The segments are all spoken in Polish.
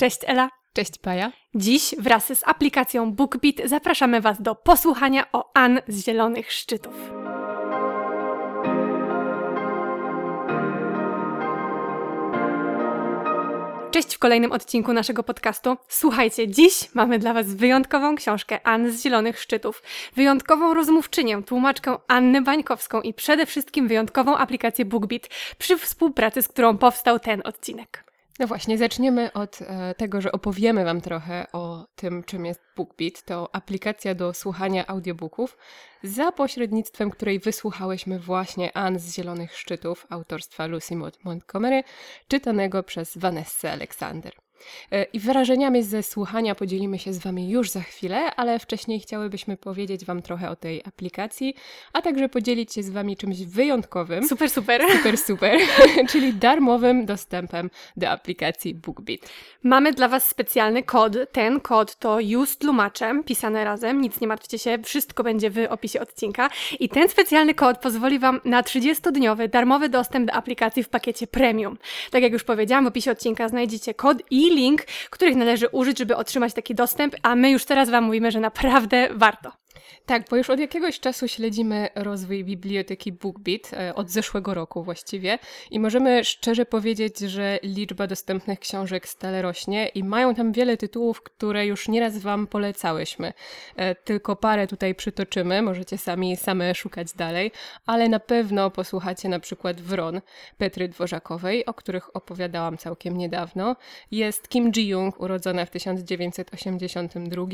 Cześć Ela. Cześć Paja. Dziś wraz z aplikacją BookBeat zapraszamy Was do posłuchania o An z Zielonych Szczytów. Cześć w kolejnym odcinku naszego podcastu. Słuchajcie, dziś mamy dla Was wyjątkową książkę Ann z Zielonych Szczytów, wyjątkową rozmówczynię, tłumaczkę Annę Bańkowską i przede wszystkim wyjątkową aplikację BookBeat, przy współpracy z którą powstał ten odcinek. No właśnie, zaczniemy od e, tego, że opowiemy Wam trochę o tym, czym jest BookBeat. To aplikacja do słuchania audiobooków, za pośrednictwem której wysłuchałyśmy właśnie Ann z Zielonych Szczytów autorstwa Lucy Montgomery, czytanego przez Vanessa Alexander. E, I wrażeniami ze słuchania podzielimy się z Wami już za chwilę, ale wcześniej chciałybyśmy powiedzieć Wam trochę o tej aplikacji, a także podzielić się z Wami czymś wyjątkowym. Super, super. Super, super. czyli darmowym dostępem do aplikacji BookBeat. Mamy dla Was specjalny kod. Ten kod to już tłumaczem, pisane razem, nic nie martwcie się, wszystko będzie w opisie odcinka. I ten specjalny kod pozwoli Wam na 30-dniowy darmowy dostęp do aplikacji w pakiecie premium. Tak jak już powiedziałam, w opisie odcinka znajdziecie kod i link, których należy użyć, żeby otrzymać taki dostęp, a my już teraz Wam mówimy, że naprawdę warto. Tak, bo już od jakiegoś czasu śledzimy rozwój biblioteki BookBeat, e, od zeszłego roku właściwie, i możemy szczerze powiedzieć, że liczba dostępnych książek stale rośnie i mają tam wiele tytułów, które już nieraz Wam polecałyśmy. E, tylko parę tutaj przytoczymy, możecie sami same szukać dalej, ale na pewno posłuchacie na przykład Wron Petry Dworzakowej, o których opowiadałam całkiem niedawno. Jest Kim Ji-young, urodzona w 1982.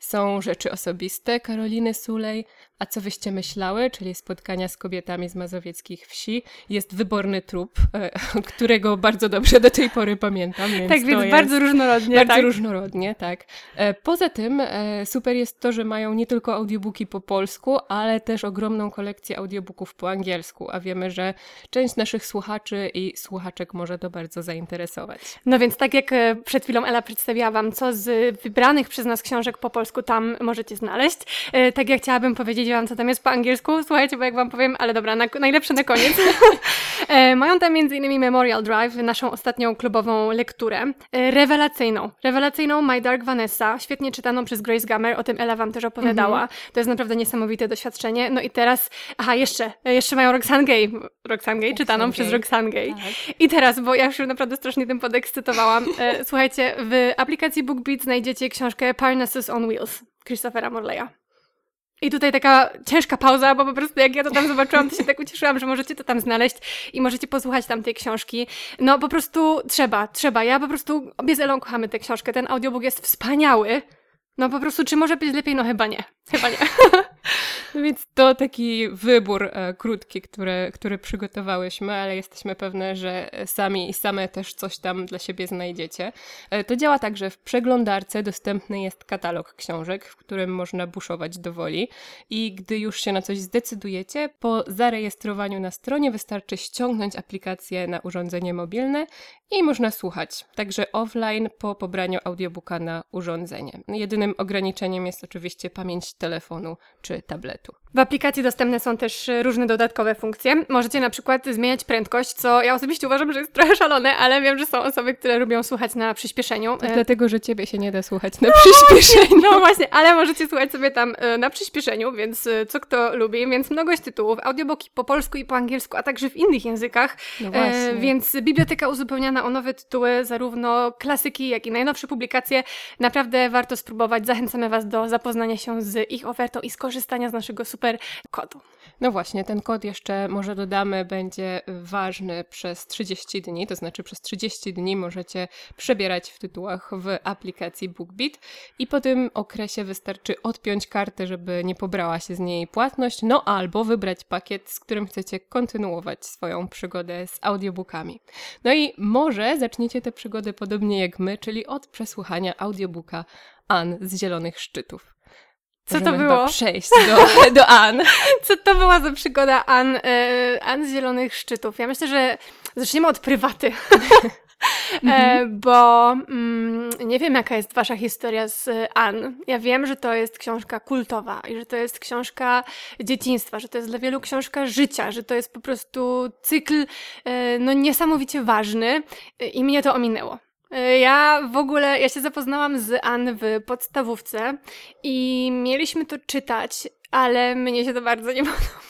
Są rzeczy osobiste Karoliny Sulej, a co wyście myślały, czyli spotkania z kobietami z mazowieckich wsi, jest wyborny trup, e, którego bardzo dobrze do tej pory pamiętam. Więc tak, więc bardzo różnorodnie. Bardzo tak. różnorodnie, tak. E, poza tym e, super jest to, że mają nie tylko audiobooki po polsku, ale też ogromną kolekcję audiobooków po angielsku, a wiemy, że część naszych słuchaczy i słuchaczek może to bardzo zainteresować. No więc tak jak przed chwilą Ela przedstawiła Wam, co z wybranych przez nas książek po polsku tam możecie znaleźć, tak ja chciałabym powiedzieć powiedzieć wam, co tam jest po angielsku, słuchajcie, bo jak wam powiem, ale dobra, na, najlepsze na koniec. e, mają tam m.in. Memorial Drive, naszą ostatnią klubową lekturę. E, rewelacyjną. Rewelacyjną My Dark Vanessa, świetnie czytaną przez Grace Gummer, o tym Ela wam też opowiadała. Mm -hmm. To jest naprawdę niesamowite doświadczenie. No i teraz, aha, jeszcze, jeszcze mają Roxane Gay. Roxane Gay, czytaną Roxane przez Gay. Roxane Gay. Tak. I teraz, bo ja już naprawdę strasznie tym podekscytowałam. E, słuchajcie, w aplikacji BookBeat znajdziecie książkę Parnassus on Wheels Christophera Morleya. I tutaj taka ciężka pauza, bo po prostu jak ja to tam zobaczyłam, to się tak ucieszyłam, że możecie to tam znaleźć i możecie posłuchać tam tej książki. No po prostu trzeba, trzeba. Ja po prostu obie z Elą kochamy tę książkę. Ten audiobook jest wspaniały. No po prostu, czy może być lepiej? No chyba nie. Chyba nie. No więc to taki wybór e, krótki, który, który przygotowałyśmy, ale jesteśmy pewne, że sami i same też coś tam dla siebie znajdziecie. E, to działa tak, że w przeglądarce dostępny jest katalog książek, w którym można buszować do woli i gdy już się na coś zdecydujecie, po zarejestrowaniu na stronie wystarczy ściągnąć aplikację na urządzenie mobilne i można słuchać, także offline po pobraniu audiobooka na urządzenie. Jedynym ograniczeniem jest oczywiście pamięć telefonu czy tabletu. W aplikacji dostępne są też różne dodatkowe funkcje. Możecie na przykład zmieniać prędkość, co ja osobiście uważam, że jest trochę szalone, ale wiem, że są osoby, które lubią słuchać na przyspieszeniu. To dlatego, że ciebie się nie da słuchać na no przyspieszeniu. No właśnie, ale możecie słuchać sobie tam e, na przyspieszeniu, więc e, co kto lubi, więc mnogość tytułów, audiobooki po polsku i po angielsku, a także w innych językach. No e, więc biblioteka uzupełniana o nowe tytuły, zarówno klasyki, jak i najnowsze publikacje. Naprawdę warto spróbować. Zachęcamy Was do zapoznania się z ich ofertą i skorzystania z naszego super super kodu. No właśnie, ten kod jeszcze może dodamy, będzie ważny przez 30 dni, to znaczy przez 30 dni możecie przebierać w tytułach w aplikacji BookBeat i po tym okresie wystarczy odpiąć kartę, żeby nie pobrała się z niej płatność, no albo wybrać pakiet, z którym chcecie kontynuować swoją przygodę z audiobookami. No i może zaczniecie tę przygodę podobnie jak my, czyli od przesłuchania audiobooka An z Zielonych Szczytów. Co to było? przejść do, do An. Co to była za przygoda An, e, An z Zielonych Szczytów? Ja myślę, że zaczniemy od prywaty. E, mhm. bo mm, nie wiem, jaka jest wasza historia z An. Ja wiem, że to jest książka kultowa i że to jest książka dzieciństwa, że to jest dla wielu książka życia, że to jest po prostu cykl e, no, niesamowicie ważny i mnie to ominęło. E, ja w ogóle, ja się zapoznałam z Ann w podstawówce i mieliśmy to czytać, ale mnie się to bardzo nie podobało.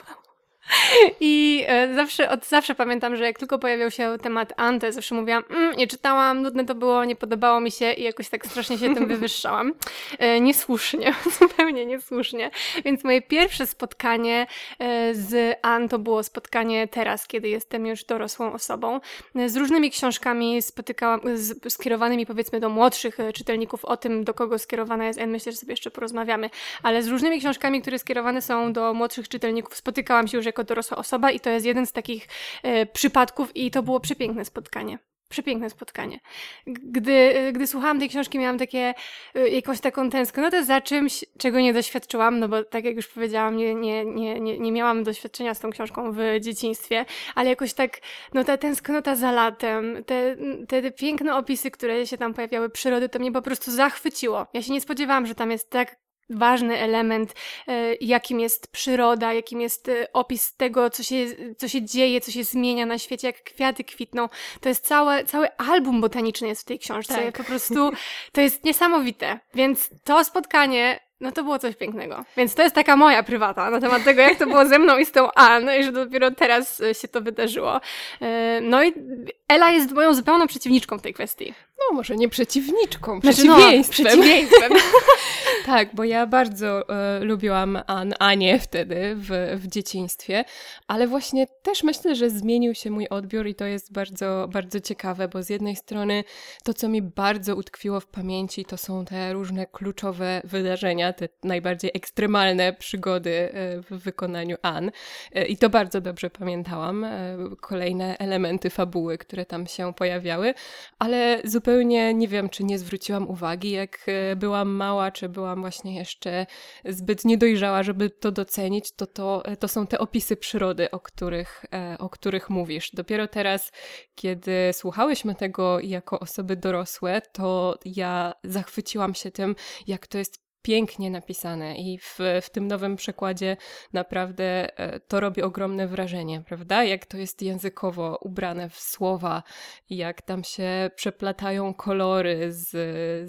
I e, zawsze, od zawsze pamiętam, że jak tylko pojawiał się temat Ante, zawsze mówiłam, mm, nie czytałam, nudne to było, nie podobało mi się i jakoś tak strasznie się tym wywyższałam. E, niesłusznie, zupełnie niesłusznie. Więc moje pierwsze spotkanie e, z An to było spotkanie teraz, kiedy jestem już dorosłą osobą. Z różnymi książkami spotykałam, z, skierowanymi powiedzmy do młodszych czytelników o tym, do kogo skierowana jest N, myślę, że sobie jeszcze porozmawiamy, ale z różnymi książkami, które skierowane są do młodszych czytelników, spotykałam się już jako dorosła osoba i to jest jeden z takich e, przypadków i to było przepiękne spotkanie. Przepiękne spotkanie. Gdy, e, gdy słuchałam tej książki, miałam takie, e, jakąś taką tęsknotę za czymś, czego nie doświadczyłam, no bo tak jak już powiedziałam, nie, nie, nie, nie, nie miałam doświadczenia z tą książką w dzieciństwie, ale jakoś tak, no ta tęsknota za latem, te, te, te piękne opisy, które się tam pojawiały, przyrody, to mnie po prostu zachwyciło. Ja się nie spodziewałam, że tam jest tak ważny element, e, jakim jest przyroda, jakim jest e, opis tego, co się, co się dzieje, co się zmienia na świecie, jak kwiaty kwitną. To jest całe, cały album botaniczny jest w tej książce. Tak. Po prostu to jest niesamowite. Więc to spotkanie no to było coś pięknego. Więc to jest taka moja prywata na temat tego, jak to było ze mną i z tą Ann, i że dopiero teraz e, się to wydarzyło. No i Ela jest moją zupełną przeciwniczką w tej kwestii. No, może nie przeciwniczką, przeciwieństwem. Znaczy, no, przeciwieństwem. tak, bo ja bardzo e, lubiłam An, Anię wtedy w, w dzieciństwie, ale właśnie też myślę, że zmienił się mój odbiór i to jest bardzo, bardzo ciekawe, bo z jednej strony to, co mi bardzo utkwiło w pamięci, to są te różne kluczowe wydarzenia, te najbardziej ekstremalne przygody e, w wykonaniu An. E, I to bardzo dobrze pamiętałam. E, kolejne elementy fabuły, które tam się pojawiały, ale zupełnie zupełnie nie wiem, czy nie zwróciłam uwagi, jak e, byłam mała, czy byłam właśnie jeszcze zbyt niedojrzała, żeby to docenić, to, to, e, to są te opisy przyrody, o których, e, o których mówisz. Dopiero teraz, kiedy słuchałyśmy tego jako osoby dorosłe, to ja zachwyciłam się tym, jak to jest pięknie napisane i w, w tym nowym przekładzie naprawdę e, to robi ogromne wrażenie, prawda? Jak to jest językowo ubrane w słowa, jak tam się przeplatają kolory z,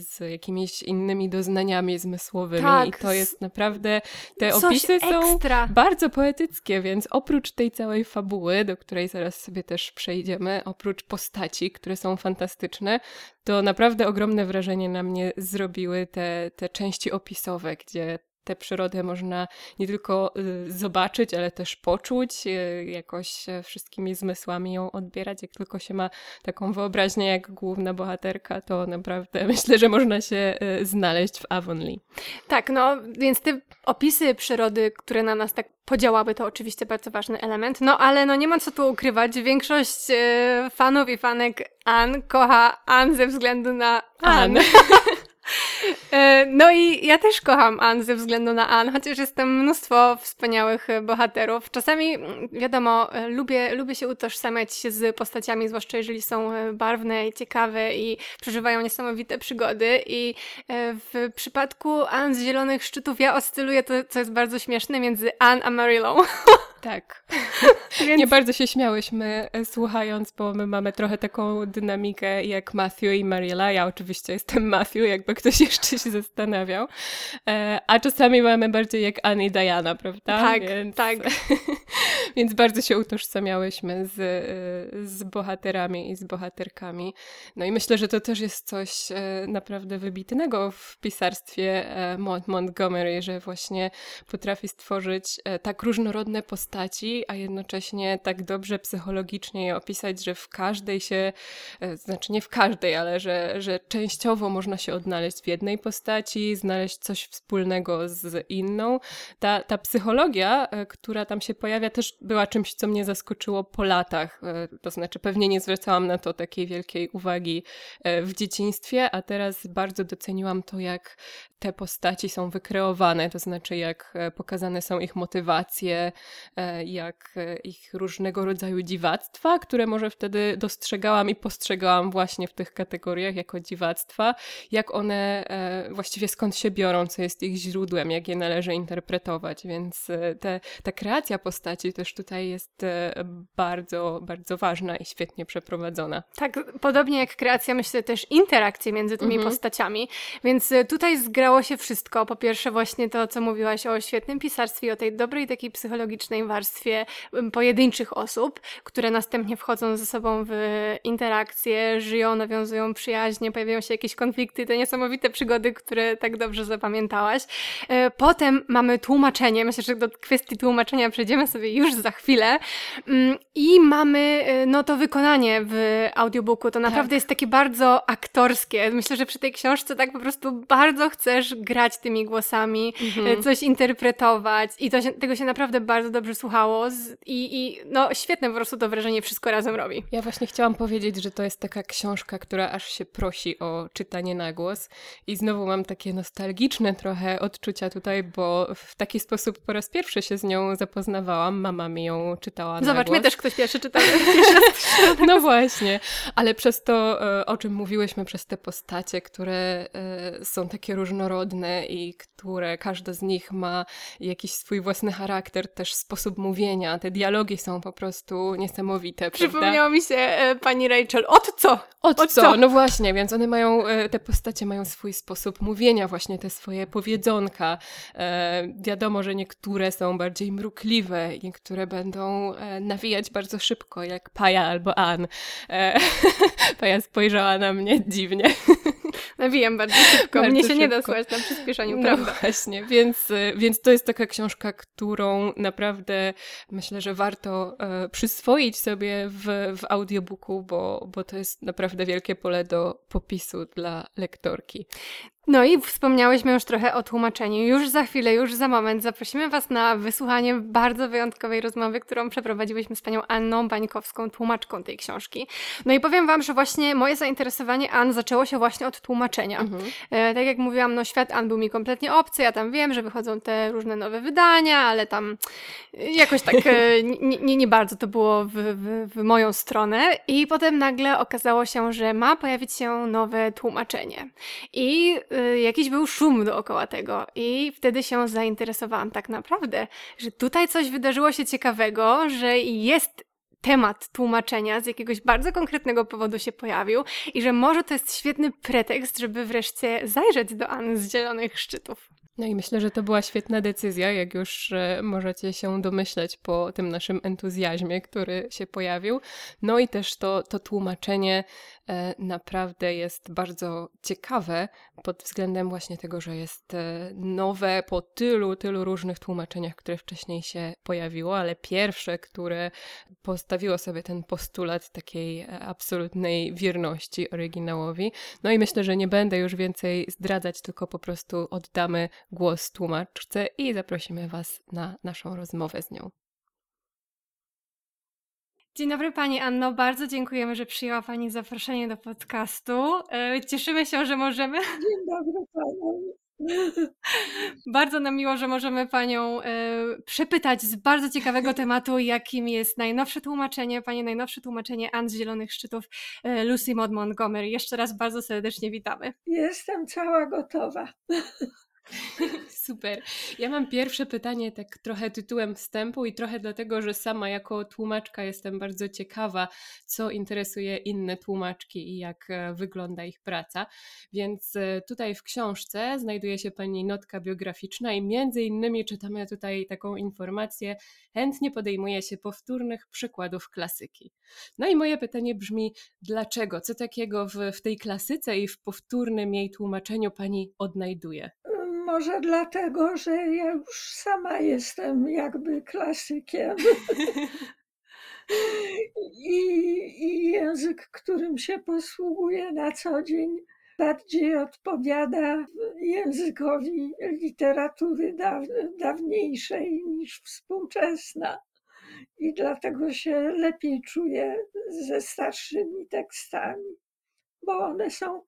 z jakimiś innymi doznaniami zmysłowymi tak, i to jest naprawdę, te opisy są bardzo poetyckie, więc oprócz tej całej fabuły, do której zaraz sobie też przejdziemy, oprócz postaci, które są fantastyczne, to naprawdę ogromne wrażenie na mnie zrobiły te, te części opisowe, gdzie tę przyrodę można nie tylko y, zobaczyć, ale też poczuć, y, jakoś e, wszystkimi zmysłami ją odbierać. Jak tylko się ma taką wyobraźnię jak główna bohaterka, to naprawdę myślę, że można się y, znaleźć w Avonlea. Tak, no więc te opisy przyrody, które na nas tak podziałaby, to oczywiście bardzo ważny element. No ale no nie ma co tu ukrywać. Większość fanów i fanek Ann kocha Ann ze względu na Ann. Ann. E, no i ja też kocham Ann ze względu na Ann, chociaż jest tam mnóstwo wspaniałych e, bohaterów. Czasami, mm, wiadomo, e, lubię, lubię się utożsamiać z postaciami, zwłaszcza jeżeli są barwne i ciekawe i przeżywają niesamowite przygody. I w przypadku Ann z Zielonych Szczytów ja oscyluję to, co jest bardzo śmieszne, między Ann a Marylą. Tak. Więc... Nie bardzo się śmiałyśmy słuchając, bo my mamy trochę taką dynamikę jak Matthew i Marilla. Ja oczywiście jestem Matthew, jakby ktoś jeszcze się zastanawiał. E, a czasami mamy bardziej jak Annie i Diana, prawda? Tak, więc, tak. więc bardzo się utożsamiałyśmy z, z bohaterami i z bohaterkami. No i myślę, że to też jest coś e, naprawdę wybitnego w pisarstwie e, Mont Montgomery, że właśnie potrafi stworzyć tak różnorodne postaci, a jednocześnie tak dobrze psychologicznie je opisać, że w każdej się, znaczy nie w każdej, ale że, że częściowo można się odnaleźć w jednej postaci, znaleźć coś wspólnego z inną. Ta, ta psychologia, e, która tam się pojawia, też była czymś, co mnie zaskoczyło po latach. E, to znaczy, pewnie nie zwracałam na to takiej wielkiej uwagi e, w dzieciństwie, a teraz bardzo doceniłam to, jak te postaci są wykreowane, to znaczy jak pokazane są ich motywacje, jak ich różnego rodzaju dziwactwa, które może wtedy dostrzegałam i postrzegałam właśnie w tych kategoriach jako dziwactwa, jak one e, właściwie skąd się biorą, co jest ich źródłem, jak je należy interpretować. Więc e, te, ta kreacja postaci też tutaj jest e, bardzo, bardzo ważna i świetnie przeprowadzona. Tak, podobnie jak kreacja, myślę też interakcje między tymi Mhm. postaciami, więc e, tutaj zgrało się wszystko. Po pierwsze właśnie to, co mówiłaś o świetnym pisarstwie, o tej dobrej takiej psychologicznej warstwie pojedynczych osób, które następnie wchodzą ze sobą w interakcje, żyją, nawiązują przyjaźnie, pojawiają się jakieś konflikty, te niesamowite przygody, które tak dobrze zapamiętałaś. E, Potem mamy tłumaczenie, myślę, że do kwestii tłumaczenia przejdziemy sobie już za chwilę. Mm, I mamy e, no to wykonanie w audiobooku. To naprawdę jest takie bardzo aktorskie. Myślę, że przy tej książce tak po prostu bardzo chcesz grać tymi głosami, e, coś interpretować i to się, tego się naprawdę bardzo dobrze słuchało z, i, i no świetne po prostu to wrażenie wszystko razem robi. Ja właśnie chciałam powiedzieć, że to jest taka książka, która aż się prosi o czytanie na głos i znowu mam takie nostalgiczne trochę odczucia tutaj, bo w taki sposób po raz pierwszy się z nią zapoznawałam. Mama mi ją czytała na Zobacz, głos. my też ktoś pierwszy czytał. No właśnie, ale przez to, e, o czym mówiłyśmy, przez te postacie, które e, są takie różnorodne i które każda z nich ma jakiś swój własny charakter, też sposób mówienia, te dialogi są po prostu niesamowite, prawda? Przypomniało mi się e, pani Rachel. Od co? Od, Od co? co? No właśnie, więc one mają, e, te postacie mają swój sposób mówienia, właśnie te swoje powiedzonka. E, wiadomo, że niektóre są bardziej mrukliwe, niektóre będą e, nawijać bardzo szybko, jak Paja albo Ann. E, Paja spojrzała na mnie dziwnie. Nawijam bardzo szybko. Bardzo Mnie się nie da szybko. słuchać na przyspieszaniu, No prawda? właśnie, więc, e, więc to jest taka książka, którą naprawdę myślę, że warto e, przyswoić sobie w, w audiobooku, bo, bo to jest naprawdę wielkie pole do popisu dla lektorki. No i wspomniałyśmy już trochę o tłumaczeniu. Już za chwilę, już za moment zaprosimy Was na wysłuchanie bardzo wyjątkowej rozmowy, którą przeprowadziłyśmy z panią Anną Bańkowską, tłumaczką tej książki. No i powiem Wam, że właśnie moje zainteresowanie Ann zaczęło się właśnie od tłumaczenia. E, tak jak mówiłam, no świat Ann był mi kompletnie obcy, ja tam wiem, że wychodzą te różne nowe wydania, ale tam e, jakoś tak e, nie, nie, nie bardzo to było w, w, w moją stronę. I potem nagle okazało się, że ma pojawić się nowe tłumaczenie. I jakiś był szum dookoła tego. I wtedy się zainteresowałam tak naprawdę, że tutaj coś wydarzyło się ciekawego, że jest temat tłumaczenia z jakiegoś bardzo konkretnego powodu się pojawił i że może to jest świetny pretekst, żeby wreszcie zajrzeć do Anny z Zielonych Szczytów. No i myślę, że to była świetna decyzja, jak już e, możecie się domyśleć po tym naszym entuzjazmie, który się pojawił. No i też to, to tłumaczenie naprawdę jest bardzo ciekawe pod względem właśnie tego, że jest e, nowe po tylu, tylu różnych tłumaczeniach, które wcześniej się pojawiło, ale pierwsze, które postawiło sobie ten postulat takiej e, absolutnej wierności oryginałowi. No i myślę, że nie będę już więcej zdradzać, tylko po prostu oddamy głos tłumaczce i zaprosimy Was na naszą rozmowę z nią. Dzień dobry Pani Anno, bardzo dziękujemy, że przyjęła Pani zaproszenie do podcastu. E, Cieszymy się, że możemy. Dzień dobry panu. Bardzo nam miło, że możemy Panią e, przepytać z bardzo ciekawego tematu, jakim jest najnowsze tłumaczenie, Pani najnowsze tłumaczenie Ann z Zielonych Szczytów e, Lucy Maud Montgomery. Jeszcze raz bardzo serdecznie witamy. Jestem cała gotowa. Super. Ja mam pierwsze pytanie, tak trochę tytułem wstępu i trochę dlatego, że sama jako tłumaczka jestem bardzo ciekawa, co interesuje inne tłumaczki i jak e, wygląda ich praca. Więc e, tutaj w książce znajduje się Pani notka biograficzna i między innymi czytamy tutaj taką informację, chętnie podejmuje się powtórnych przykładów klasyki. No i moje pytanie brzmi, dlaczego? Co takiego w, w tej klasyce i w powtórnym jej tłumaczeniu Pani odnajduje? Może dlatego, że ja już sama jestem jakby klasykiem. I, I język, którym się posługuję na co dzień, bardziej odpowiada językowi literatury daw, dawniejszej niż współczesna. I dlatego się lepiej czuję ze starszymi tekstami, bo one są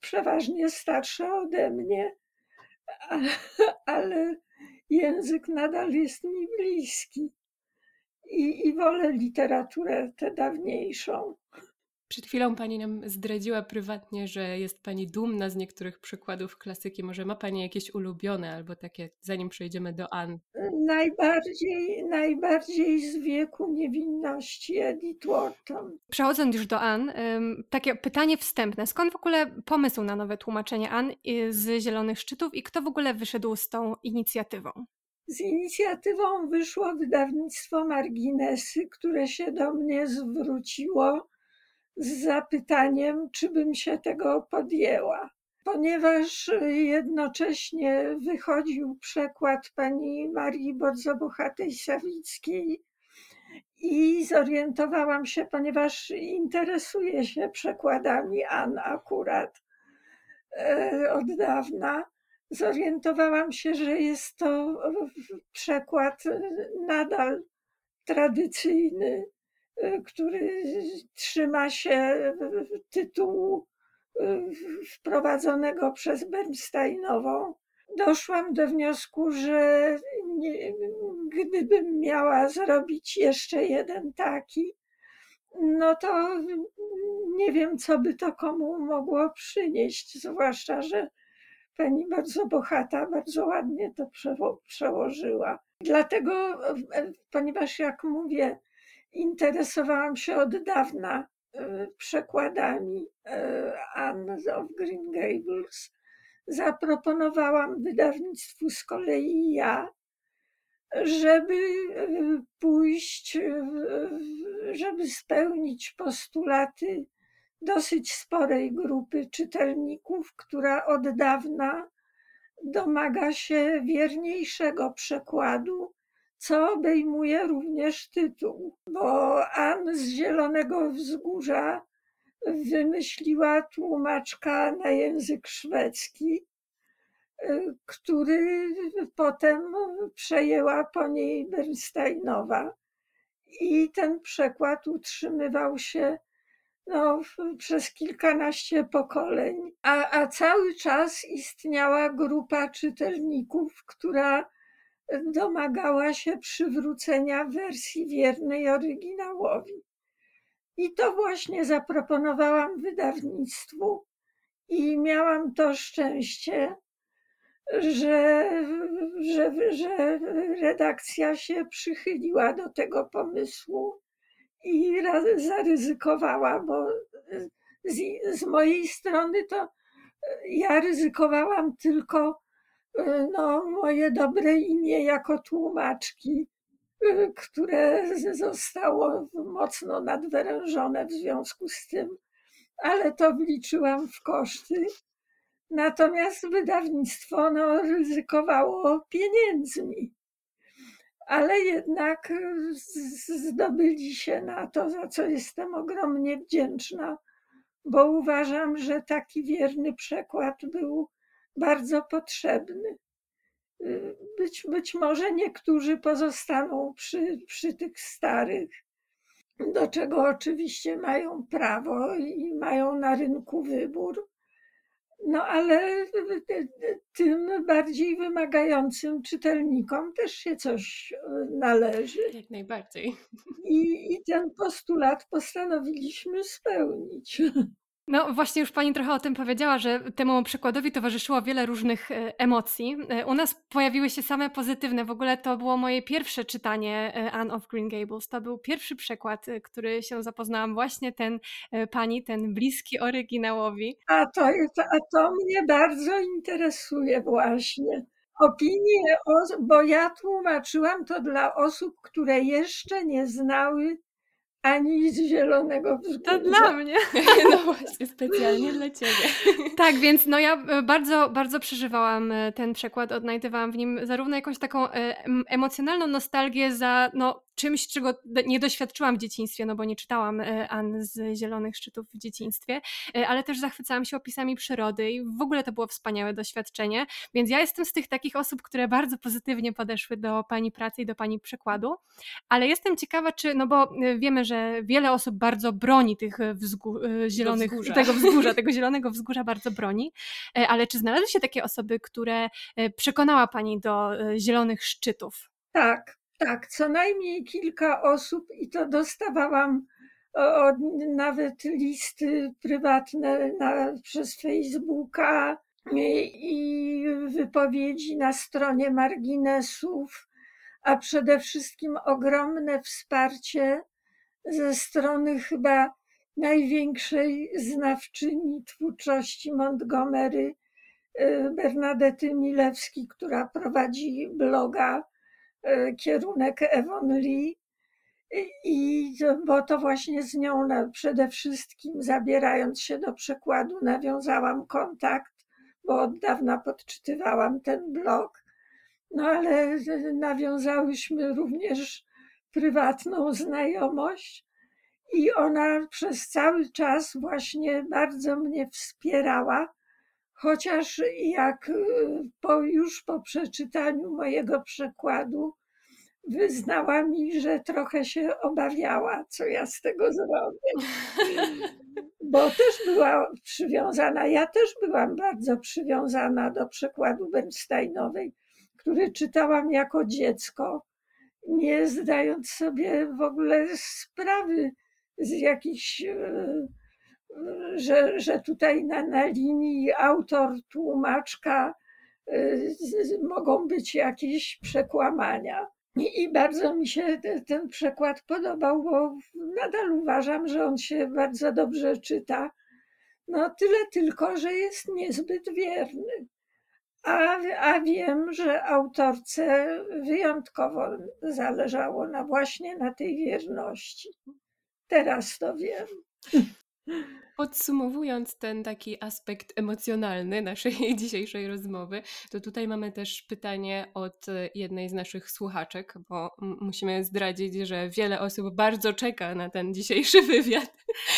przeważnie starsze ode mnie, ale język nadal jest mi bliski. I, I wolę literaturę tę dawniejszą. Przed chwilą pani nam zdradziła prywatnie, że jest pani dumna z niektórych przykładów klasyki. Może ma pani jakieś ulubione albo takie, zanim przejdziemy do Ann? Najbardziej, najbardziej z wieku niewinności Edith Wharton. Przechodząc już do Ann, takie pytanie wstępne. Skąd w ogóle pomysł na nowe tłumaczenie Ann z Zielonych Szczytów i kto w ogóle wyszedł z tą inicjatywą? Z inicjatywą wyszło wydawnictwo Marginesy, które się do mnie zwróciło z zapytaniem, czy bym się tego podjęła. Ponieważ jednocześnie wychodził przekład pani Marii Bodzobuchatej-Sawickiej i zorientowałam się, ponieważ interesuję się przekładami An akurat e, od dawna, zorientowałam się, że jest to przekład nadal tradycyjny, który trzyma się tytułu wprowadzonego przez Bernsteinową. Doszłam do wniosku, że nie, gdybym miała zrobić jeszcze jeden taki, no to nie wiem, co by to komu mogło przynieść, zwłaszcza, że pani bardzo bohata, bardzo ładnie to przełożyła. Dlatego, ponieważ jak mówię, interesowałam się od dawna e, przekładami e, Anne of Green Gables, zaproponowałam wydawnictwu z kolei ja, żeby e, pójść, żeby spełnić postulaty dosyć sporej grupy czytelników, która od dawna domaga się wierniejszego przekładu, co obejmuje również tytuł, bo Ann z Zielonego Wzgórza wymyśliła tłumaczka na język szwedzki, który potem przejęła po niej Bernsteinowa. I ten przekład utrzymywał się no, przez kilkanaście pokoleń, a, a cały czas istniała grupa czytelników, która domagała się przywrócenia wersji wiernej oryginałowi. I to właśnie zaproponowałam wydawnictwu i miałam to szczęście, że, że, że redakcja się przychyliła do tego pomysłu i zaryzykowała, bo z, z mojej strony to ja ryzykowałam tylko no, moje dobre imię jako tłumaczki, e, które zostało mocno nadwyrężone w związku z tym, ale to wliczyłam w koszty. Natomiast wydawnictwo no, ryzykowało pieniędzmi ale jednak y, zdobyli się na to, za co jestem ogromnie wdzięczna, bo uważam, że taki wierny przekład był bardzo potrzebny. Y, być, być może niektórzy pozostaną przy, przy tych starych, do czego oczywiście mają prawo i mają na rynku wybór. No ale tym bardziej wymagającym czytelnikom też się coś e, należy. Jak najbardziej. I, i ten postulat postanowiliśmy spełnić. No właśnie już Pani trochę o tym powiedziała, że temu przykładowi towarzyszyło wiele różnych e, emocji. E, u nas pojawiły się same pozytywne. W ogóle to było moje pierwsze czytanie e, Anne of Green Gables. To był pierwszy przekład, który się zapoznałam. Właśnie ten Pani, ten bliski oryginałowi. A to, a to mnie bardzo interesuje właśnie. Opinie, bo ja tłumaczyłam to dla osób, które jeszcze nie znały ani z zielonego wzgórza. To dla mnie. No właśnie, specjalnie dla ciebie. Tak, więc no ja e, bardzo, bardzo przeżywałam e, ten przekład, odnajdywałam w nim zarówno jakąś taką e, emocjonalną nostalgię za no, czymś, czego nie doświadczyłam w dzieciństwie, no bo nie czytałam An z Zielonych Szczytów w dzieciństwie, ale też zachwycałam się opisami przyrody i w ogóle to było wspaniałe doświadczenie, więc ja jestem z tych takich osób, które bardzo pozytywnie podeszły do Pani pracy i do Pani przekładu, ale jestem ciekawa, czy, no bo wiemy, że wiele osób bardzo broni tych wzgór, zielonych, wzgórza. tego wzgórza, tego zielonego wzgórza bardzo broni, ale czy znalazły się takie osoby, które przekonała Pani do Zielonych Szczytów? Tak, tak, co najmniej kilka osób i to dostawałam o, nawet listy prywatne na, przez Facebooka i, i wypowiedzi na stronie marginesów, a przede wszystkim ogromne wsparcie ze strony chyba największej znawczyni twórczości Montgomery, y, Bernadety Milewski, która prowadzi bloga y, Kierunek Evon Lee. I bo to właśnie z nią przede wszystkim zabierając się do przekładu, nawiązałam kontakt, bo od dawna podczytywałam ten blog. No ale nawiązałyśmy również prywatną znajomość i ona przez cały czas właśnie bardzo mnie wspierała, chociaż jak y, po, już po przeczytaniu mojego przekładu wyznała mi, że trochę się obawiała, co ja z tego zrobię. Bo też była przywiązana, ja też byłam bardzo przywiązana do przekładu Bernsteinowej, który czytałam jako dziecko, nie zdając sobie w ogóle sprawy z jakichś, e, że, że tutaj na, na linii autor, tłumaczka e, mogą być jakieś przekłamania. I bardzo mi się ten przekład podobał, bo nadal uważam, że on się bardzo dobrze czyta. No tyle tylko, że jest niezbyt wierny. A, a wiem, że autorce wyjątkowo zależało na właśnie na tej wierności. Teraz to wiem. Podsumowując ten taki aspekt emocjonalny naszej dzisiejszej rozmowy, to tutaj mamy też pytanie od e, jednej z naszych słuchaczek, bo musimy zdradzić, że wiele osób bardzo czeka na ten dzisiejszy wywiad.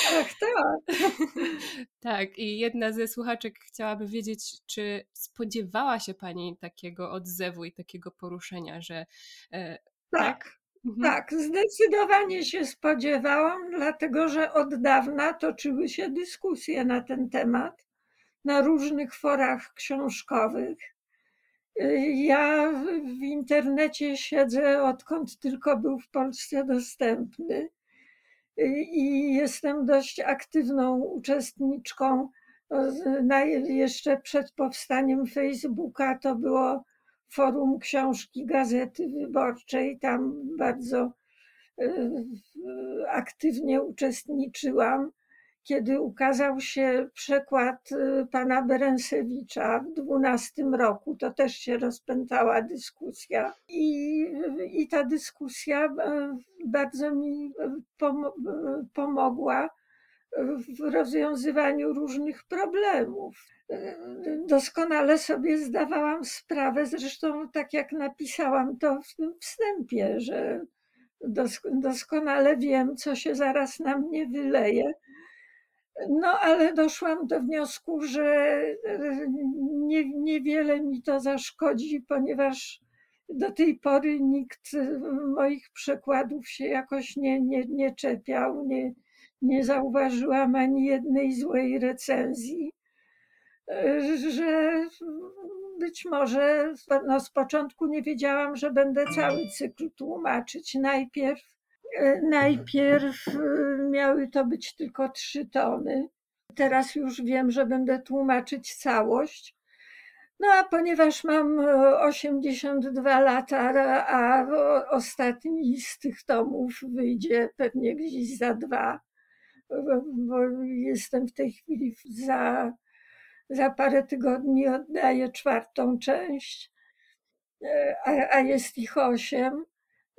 Ach, tak. tak, i jedna ze słuchaczek chciałaby wiedzieć, czy spodziewała się Pani takiego odzewu i takiego poruszenia, że. E, tak. tak? Mhm. Tak, zdecydowanie się spodziewałam, dlatego że od dawna toczyły się dyskusje na ten temat na różnych forach książkowych. Ja w internecie siedzę odkąd tylko był w Polsce dostępny i jestem dość aktywną uczestniczką. Jeszcze przed powstaniem Facebooka to było forum książki Gazety Wyborczej. Tam bardzo e, aktywnie uczestniczyłam. Kiedy ukazał się przekład e, pana Berensewicza w 12 roku, to też się rozpętała dyskusja. I, i ta dyskusja e, bardzo mi pomogła w rozwiązywaniu różnych problemów. Doskonale sobie zdawałam sprawę, zresztą tak jak napisałam to w tym wstępie, że doskonale wiem, co się zaraz na mnie wyleje. No, ale doszłam do wniosku, że nie, niewiele mi to zaszkodzi, ponieważ do tej pory nikt moich przekładów się jakoś nie, nie, nie czepiał, nie, nie zauważyłam ani jednej złej recenzji, że być może no z początku nie wiedziałam, że będę cały cykl tłumaczyć. Najpierw, najpierw miały to być tylko trzy tomy. Teraz już wiem, że będę tłumaczyć całość. No a ponieważ mam 82 lata, a ostatni z tych tomów wyjdzie pewnie gdzieś za dwa, bo jestem w tej chwili za, za parę tygodni oddaję czwartą część, e, a, a jest ich osiem.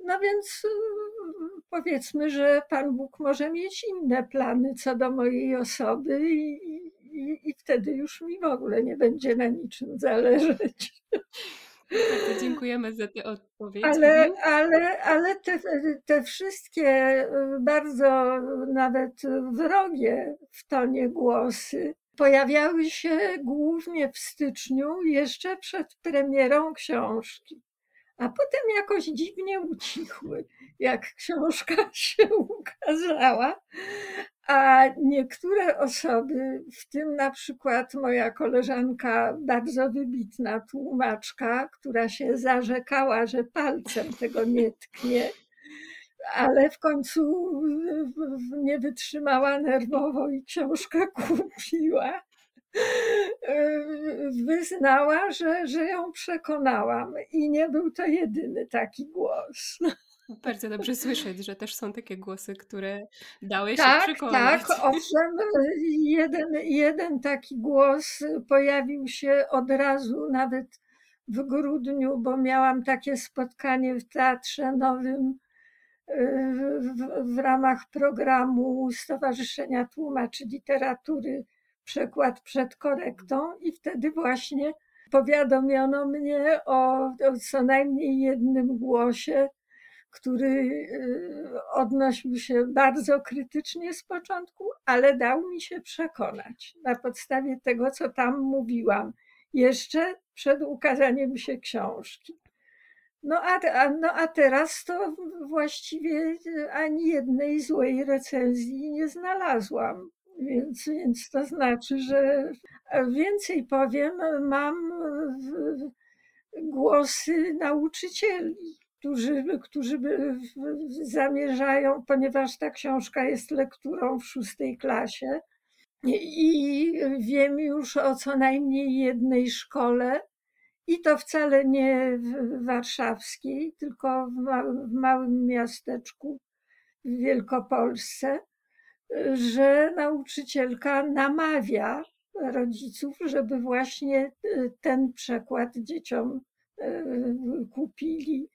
No więc mm, powiedzmy, że Pan Bóg może mieć inne plany co do mojej osoby i, i, i wtedy już mi w ogóle nie będzie na niczym zależeć. Bardzo dziękujemy za tę odpowiedź. Ale, ale, ale te, te wszystkie y, bardzo nawet wrogie w tonie głosy pojawiały się głównie w styczniu, jeszcze przed premierą książki. A potem jakoś dziwnie ucichły, jak książka się ukazała, a niektóre osoby, w tym na przykład moja koleżanka, bardzo wybitna tłumaczka, która się zarzekała, że palcem tego nie tknie, ale w końcu nie wytrzymała nerwowo i książkę kupiła. Wyznała, że, że ją przekonałam i nie był to jedyny taki głos. Bardzo dobrze słyszeć, że też są takie głosy, które dały tak, się przekonać. Tak, owszem, jeden, jeden taki głos pojawił się od razu, nawet w grudniu, bo miałam takie spotkanie w Teatrze Nowym w, w ramach programu Stowarzyszenia Tłumaczy Literatury Przekład przed korektą i wtedy właśnie powiadomiono mnie o, o co najmniej jednym głosie, który y, odnosił się bardzo krytycznie z początku, ale dał mi się przekonać na podstawie tego, co tam mówiłam, jeszcze przed ukazaniem się książki. No a, no a teraz to właściwie ani jednej złej recenzji nie znalazłam. Więc, więc to znaczy, że więcej powiem, mam głosy nauczycieli, którzy, którzy zamierzają, ponieważ ta książka jest lekturą w szóstej klasie i wiem już o co najmniej jednej szkole, i to wcale nie warszawskiej, tylko w małym miasteczku w Wielkopolsce, że nauczycielka namawia rodziców, żeby właśnie e, ten przekład dzieciom e, kupili,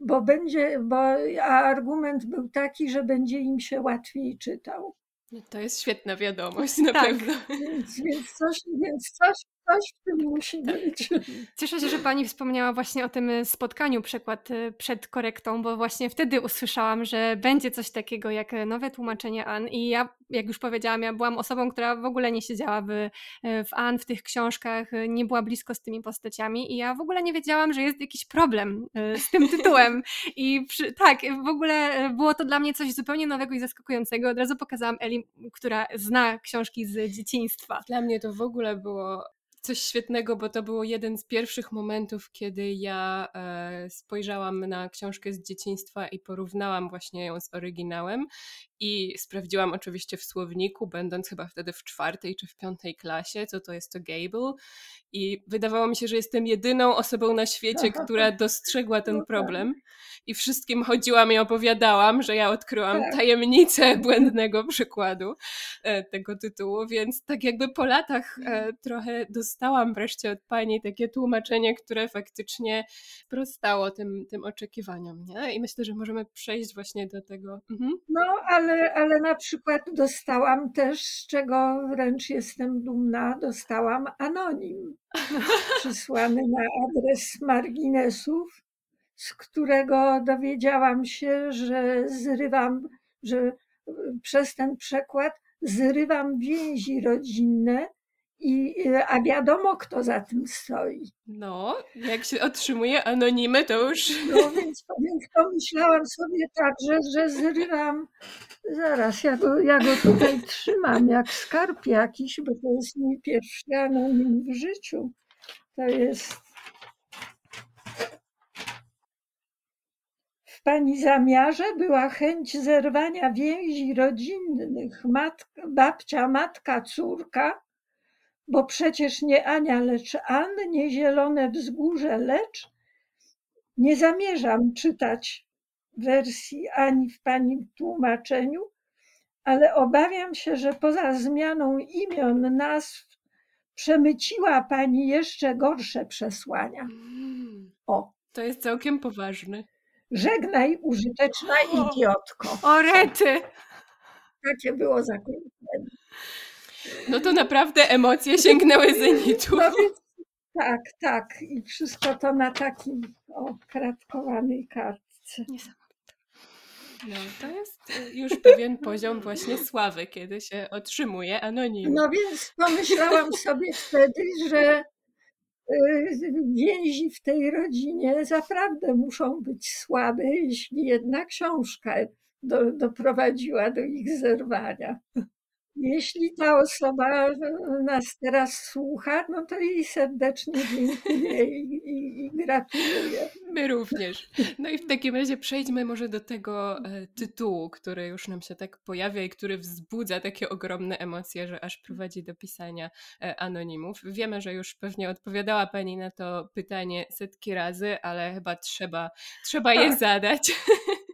bo będzie, bo a argument był taki, że będzie im się łatwiej czytał. No to jest świetna wiadomość, na tak. pewno. Więc, więc, coś, więc coś, coś w tym musi być. Cieszę się, że Pani wspomniała właśnie o tym spotkaniu przekład y, przed korektą, bo właśnie wtedy usłyszałam, że będzie coś takiego jak nowe tłumaczenie An i ja, jak już powiedziałam, ja byłam osobą, która w ogóle nie siedziała w, y, w An, w tych książkach, y, nie była blisko z tymi postaciami i ja w ogóle nie wiedziałam, że jest jakiś problem z tym tytułem i przy, tak, w ogóle było to dla mnie coś zupełnie nowego i zaskakującego. Od razu pokazałam Eli, która zna książki z dzieciństwa. Dla mnie to w ogóle było coś świetnego, bo to było jeden z pierwszych momentów, kiedy ja e, spojrzałam na książkę z dzieciństwa i porównałam właśnie ją z oryginałem i sprawdziłam oczywiście w słowniku, będąc chyba wtedy w czwartej czy w piątej klasie, co to jest to Gable i wydawało mi się, że jestem jedyną osobą na świecie, która dostrzegła ten no tak. problem i wszystkim chodziłam i opowiadałam, że ja odkryłam tak. tajemnicę błędnego przykładu e, tego tytułu, więc tak jakby po latach e, mhm. trochę dostałam wreszcie od pani takie tłumaczenie, które faktycznie prostało tym, tym oczekiwaniom, nie? I myślę, że możemy przejść właśnie do tego. Mhm. No, ale, ale na przykład dostałam też, z czego wręcz jestem dumna, dostałam anonim przysłany na adres marginesów z którego dowiedziałam się, że zrywam, że e, przez ten przekład zrywam więzi rodzinne, i, e, a wiadomo, kto za tym stoi. No, jak się otrzymuje anonimy, to już. No więc, więc pomyślałam sobie tak, że, że zrywam. Zaraz, ja go, ja go tutaj trzymam, jak skarb jakiś, bo to jest mój pierwszy anonim w życiu. To jest pani zamiarze była chęć zerwania więzi rodzinnych, matka, babcia, matka, córka, bo przecież nie Ania, lecz An, nie zielone wzgórze, lecz nie zamierzam czytać wersji ani w pani tłumaczeniu, ale obawiam się, że poza zmianą imion, nazw, przemyciła pani jeszcze gorsze przesłania. Mm. O. To jest całkiem poważne. Żegnaj, użyteczna idiotko. O rety! Takie było zakończenie. No to naprawdę emocje sięgnęły zenitu. No tak, tak. I wszystko to na takiej okratkowanej kartce. Niesamowite. No, to jest już pewien poziom właśnie sławy, kiedy się otrzymuje anonim. No więc pomyślałam sobie wtedy, że więzi w tej rodzinie zaprawdę muszą być słabe, jeśli jedna książka do, doprowadziła do ich zerwania. Jeśli ta osoba nas teraz słucha, no to jej serdecznie dziękuję i, i, i, gratuluję. My również. No i w takim razie przejdźmy może do tego e, tytułu, który już nam się tak pojawia i który wzbudza takie ogromne emocje, że aż prowadzi do pisania e, anonimów. Wiemy, że już pewnie odpowiadała Pani na to pytanie setki razy, ale chyba trzeba, trzeba je tak. zadać.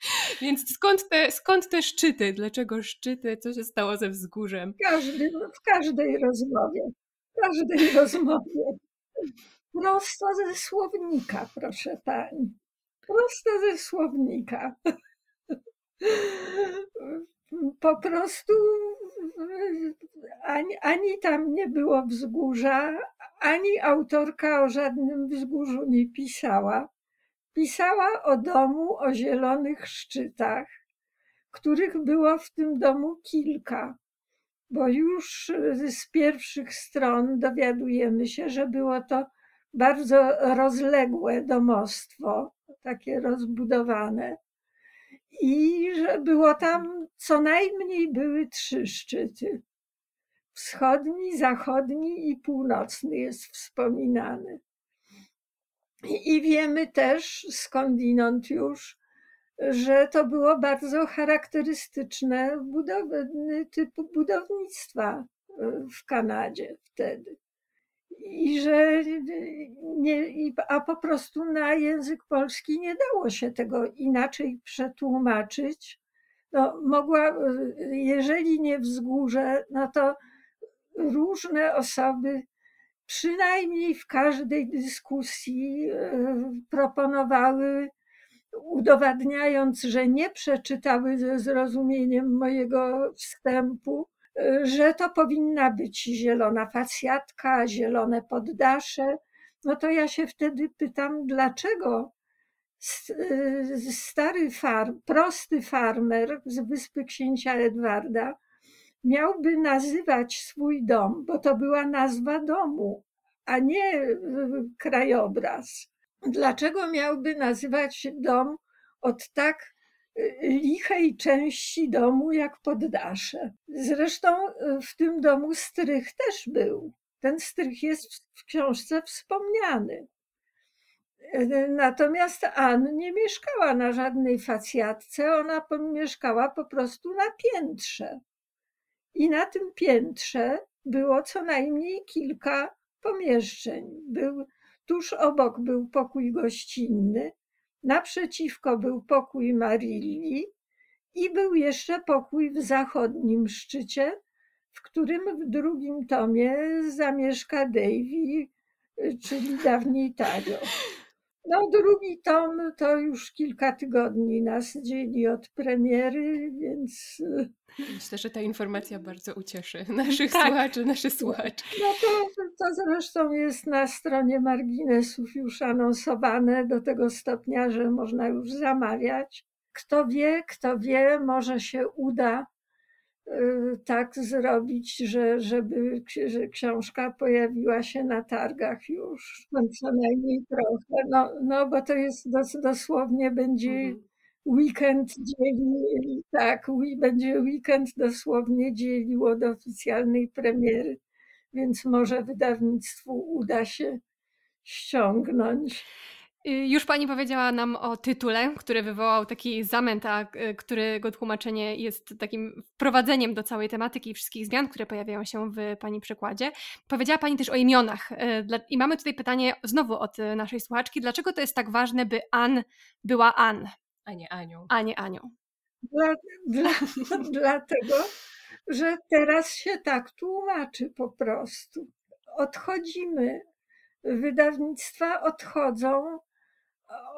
Więc skąd te, skąd te szczyty? Dlaczego szczyty? Co się stało ze wzgórzem? Każdy, w każdej rozmowie. W każdej rozmowie. Prosto ze słownika, proszę pani. Prosto ze słownika. Po prostu ani, ani tam nie było wzgórza, ani autorka o żadnym wzgórzu nie pisała. Pisała o domu o zielonych szczytach, których było w tym domu kilka, bo już z pierwszych stron dowiadujemy się, że było to bardzo rozległe domostwo, takie rozbudowane, i że było tam co najmniej były trzy szczyty. Wschodni, zachodni i północny jest wspominany. I wiemy też skądinąd już, że to było bardzo charakterystyczne budowny typu budownictwa e, w Kanadzie wtedy. I że nie, a po prostu na język polski nie dało się tego inaczej przetłumaczyć. No, mogła, jeżeli nie wzgórze, no to różne osoby przynajmniej w każdej dyskusji e, proponowały, udowadniając, że nie przeczytały ze zrozumieniem mojego wstępu, e, że to powinna być zielona facjatka, zielone poddasze. No to ja się wtedy pytam, dlaczego e, stary farm, prosty farmer z wyspy księcia Edwarda miałby nazywać swój dom, bo to była nazwa domu, a nie y, krajobraz. Dlaczego miałby nazywać dom od tak y, lichej części domu jak poddasze? Zresztą y, w tym domu strych też był. Ten strych jest w książce wspomniany. Natomiast Ann nie mieszkała na żadnej facjatce, ona mieszkała po prostu na piętrze. I na tym piętrze było co najmniej kilka pomieszczeń. Był, tuż obok był pokój gościnny, naprzeciwko był pokój Marilli i był jeszcze pokój w zachodnim szczycie, w którym w drugim tomie zamieszka Davy, czyli dawniej Tario. No, drugi tom to już kilka tygodni nas dzieli od premiery, więc. Myślę, że ta informacja bardzo ucieszy naszych tak. słuchaczy, nasze słuchaczki. No to, to zresztą jest na stronie marginesów już anonsowane do tego stopnia, że można już zamawiać. Kto wie, kto wie, może się uda tak zrobić, że, żeby że książka pojawiła się na targach już, co najmniej trochę. No, no bo to jest dos, dosłownie będzie mhm. weekend dzieli, tak, będzie weekend dosłownie dzielił od oficjalnej premiery, więc może wydawnictwu uda się ściągnąć. Y, już pani powiedziała nam o tytule, który wywołał taki zamęt, a y, którego tłumaczenie jest takim wprowadzeniem do całej tematyki i wszystkich zmian, które pojawiają się w pani przekładzie. Powiedziała pani też o imionach. Y, I mamy tutaj pytanie znowu od naszej słuchaczki. Dlaczego to jest tak ważne, by An była An? A nie Anią. A nie Anią. Dla, dla, dlatego, że teraz się tak tłumaczy po prostu. Odchodzimy wydawnictwa odchodzą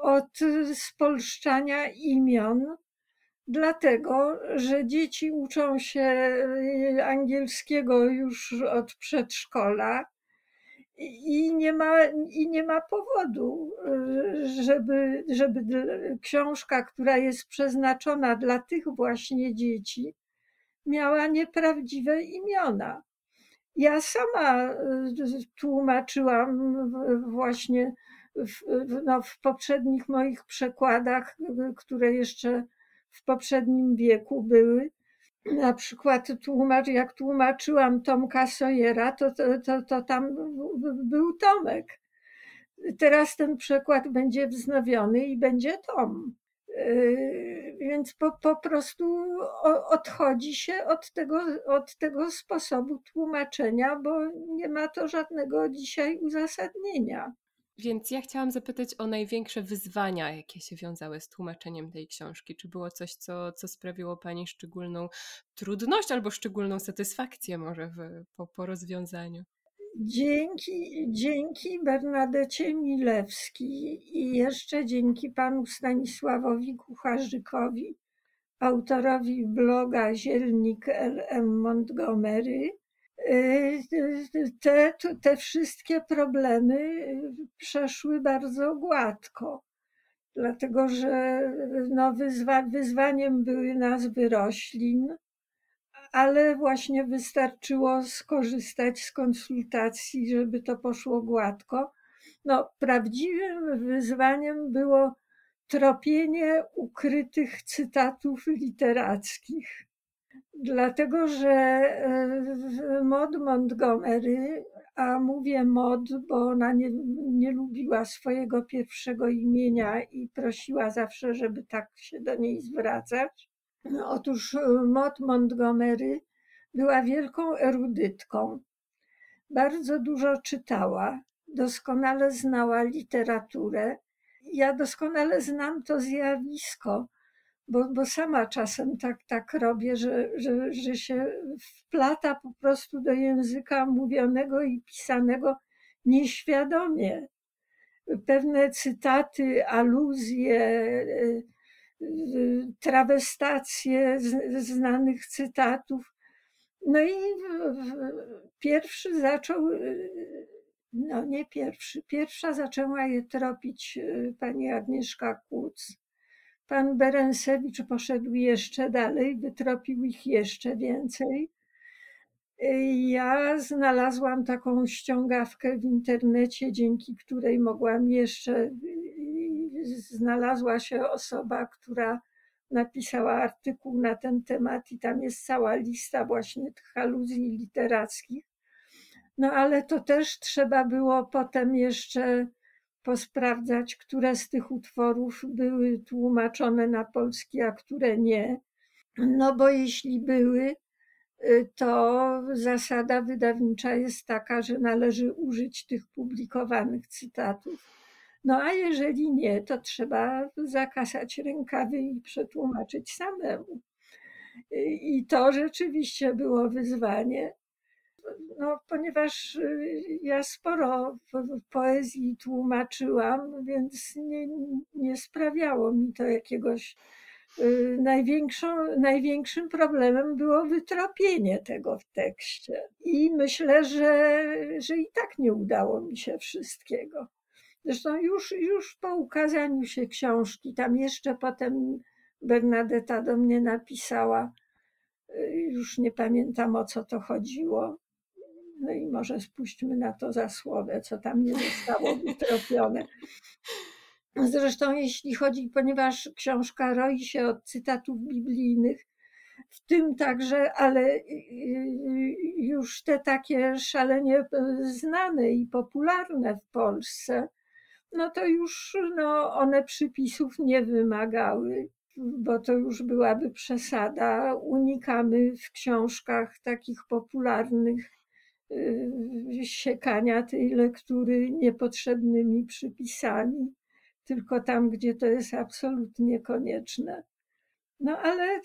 od spolszczania imion, dlatego że dzieci uczą się e, angielskiego już od przedszkola i nie ma, i nie ma powodu, e, żeby, żeby książka, która jest przeznaczona dla tych właśnie dzieci, miała nieprawdziwe imiona. Ja sama e, tłumaczyłam właśnie w, no, w poprzednich moich przekładach, które jeszcze w poprzednim wieku były, na przykład tłumacz, jak tłumaczyłam Tomka Sojera, to, to, to, to tam był Tomek. Teraz ten przekład będzie wznowiony i będzie Tom. Yy, więc po, po prostu odchodzi się od tego, od tego sposobu tłumaczenia, bo nie ma to żadnego dzisiaj uzasadnienia. Więc ja chciałam zapytać o największe wyzwania, jakie się wiązały z tłumaczeniem tej książki. Czy było coś, co, co sprawiło Pani szczególną trudność albo szczególną satysfakcję może w, po, po rozwiązaniu? Dzięki, dzięki Bernadecie Milewskiej i jeszcze dzięki panu Stanisławowi Kucharzykowi, autorowi bloga Zielnik LM Montgomery, te, te wszystkie problemy przeszły bardzo gładko, dlatego że no, wyzwa, wyzwaniem były nazwy roślin, ale właśnie wystarczyło skorzystać z konsultacji, żeby to poszło gładko. No, prawdziwym wyzwaniem było tropienie ukrytych cytatów literackich. Dlatego, że e, Mod Montgomery, a mówię Mod, bo ona nie, nie lubiła swojego pierwszego imienia i prosiła zawsze, żeby tak się do niej zwracać, otóż e, Maud Montgomery była wielką erudytką. Bardzo dużo czytała, doskonale znała literaturę. Ja doskonale znam to zjawisko, bo, bo sama czasem tak, tak robię, że, że, że się wplata po prostu do języka mówionego i pisanego nieświadomie. Pewne cytaty, aluzje, trawestacje znanych cytatów. No i pierwszy zaczął, no nie pierwszy, pierwsza zaczęła je tropić e, pani Agnieszka Kuc. Pan Berensewicz poszedł jeszcze dalej, wytropił ich jeszcze więcej. Ja znalazłam taką ściągawkę w internecie, dzięki której mogłam jeszcze znalazła się osoba, która napisała artykuł na ten temat i tam jest cała lista właśnie tych aluzji literackich. No ale to też trzeba było potem jeszcze posprawdzać, które z tych utworów były tłumaczone na polski, a które nie. No bo jeśli były, to zasada wydawnicza jest taka, że należy użyć tych publikowanych cytatów. No a jeżeli nie, to trzeba zakasać rękawy i przetłumaczyć samemu. I to rzeczywiście było wyzwanie. No, ponieważ y, ja sporo poezji tłumaczyłam, więc nie, nie sprawiało mi to jakiegoś. Y, największą, największym problemem było wytropienie tego w tekście. I myślę, że, że i tak nie udało mi się wszystkiego. Zresztą już, już po ukazaniu się książki, tam jeszcze potem Bernadetta do mnie napisała, y, już nie pamiętam o co to chodziło. No i może spuśćmy na to zasłonę, co tam nie zostało wytropione. Zresztą jeśli chodzi, ponieważ książka roi się od cytatów biblijnych, w tym także, ale y, y, już te takie szalenie znane i popularne w Polsce, no to już no, one przypisów nie wymagały, bo to już byłaby przesada. Unikamy w książkach takich popularnych siekania tej lektury niepotrzebnymi przypisami, tylko tam, gdzie to jest absolutnie konieczne. No ale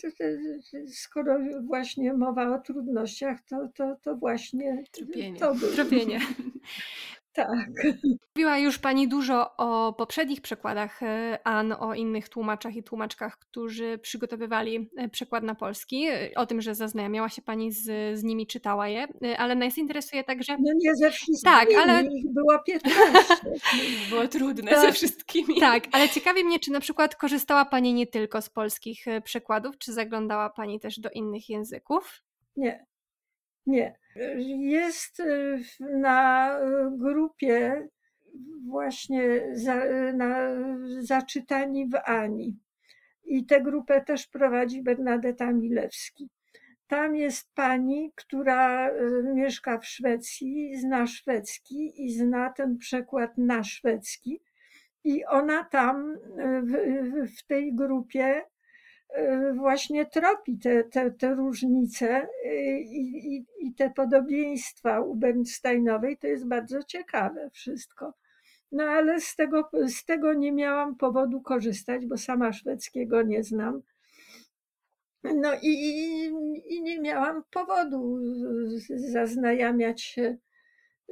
skoro właśnie mowa o trudnościach, to, to, to właśnie Tropienie. to było. Tropienie. Tak. Mówiła już Pani dużo o poprzednich przekładach e, An, o innych tłumaczach i tłumaczkach, którzy przygotowywali e, przekład na polski, e, o tym, że zaznajamiała się Pani z, z nimi, czytała je, ale nas interesuje także... No nie ze wszystkimi, tak, ale... ich było 15. było trudne tak, ze wszystkimi. Tak, ale ciekawi mnie, czy na przykład korzystała Pani nie tylko z polskich przekładów, czy zaglądała Pani też do innych języków? Nie, nie. Jest y, na grupie właśnie za, na, zaczytani w Ani. I tę grupę też prowadzi Bernadetta Milewski. tam jest pani, która mieszka w Szwecji, zna szwedzki i zna ten przekład na szwedzki. I ona tam w, w tej grupie właśnie tropi te, te, te różnice i, i, i te podobieństwa u Bernsteinowej. To jest bardzo ciekawe wszystko. No ale z tego, z tego nie miałam powodu korzystać, bo sama szwedzkiego nie znam. No i, i nie miałam powodu zaznajamiać się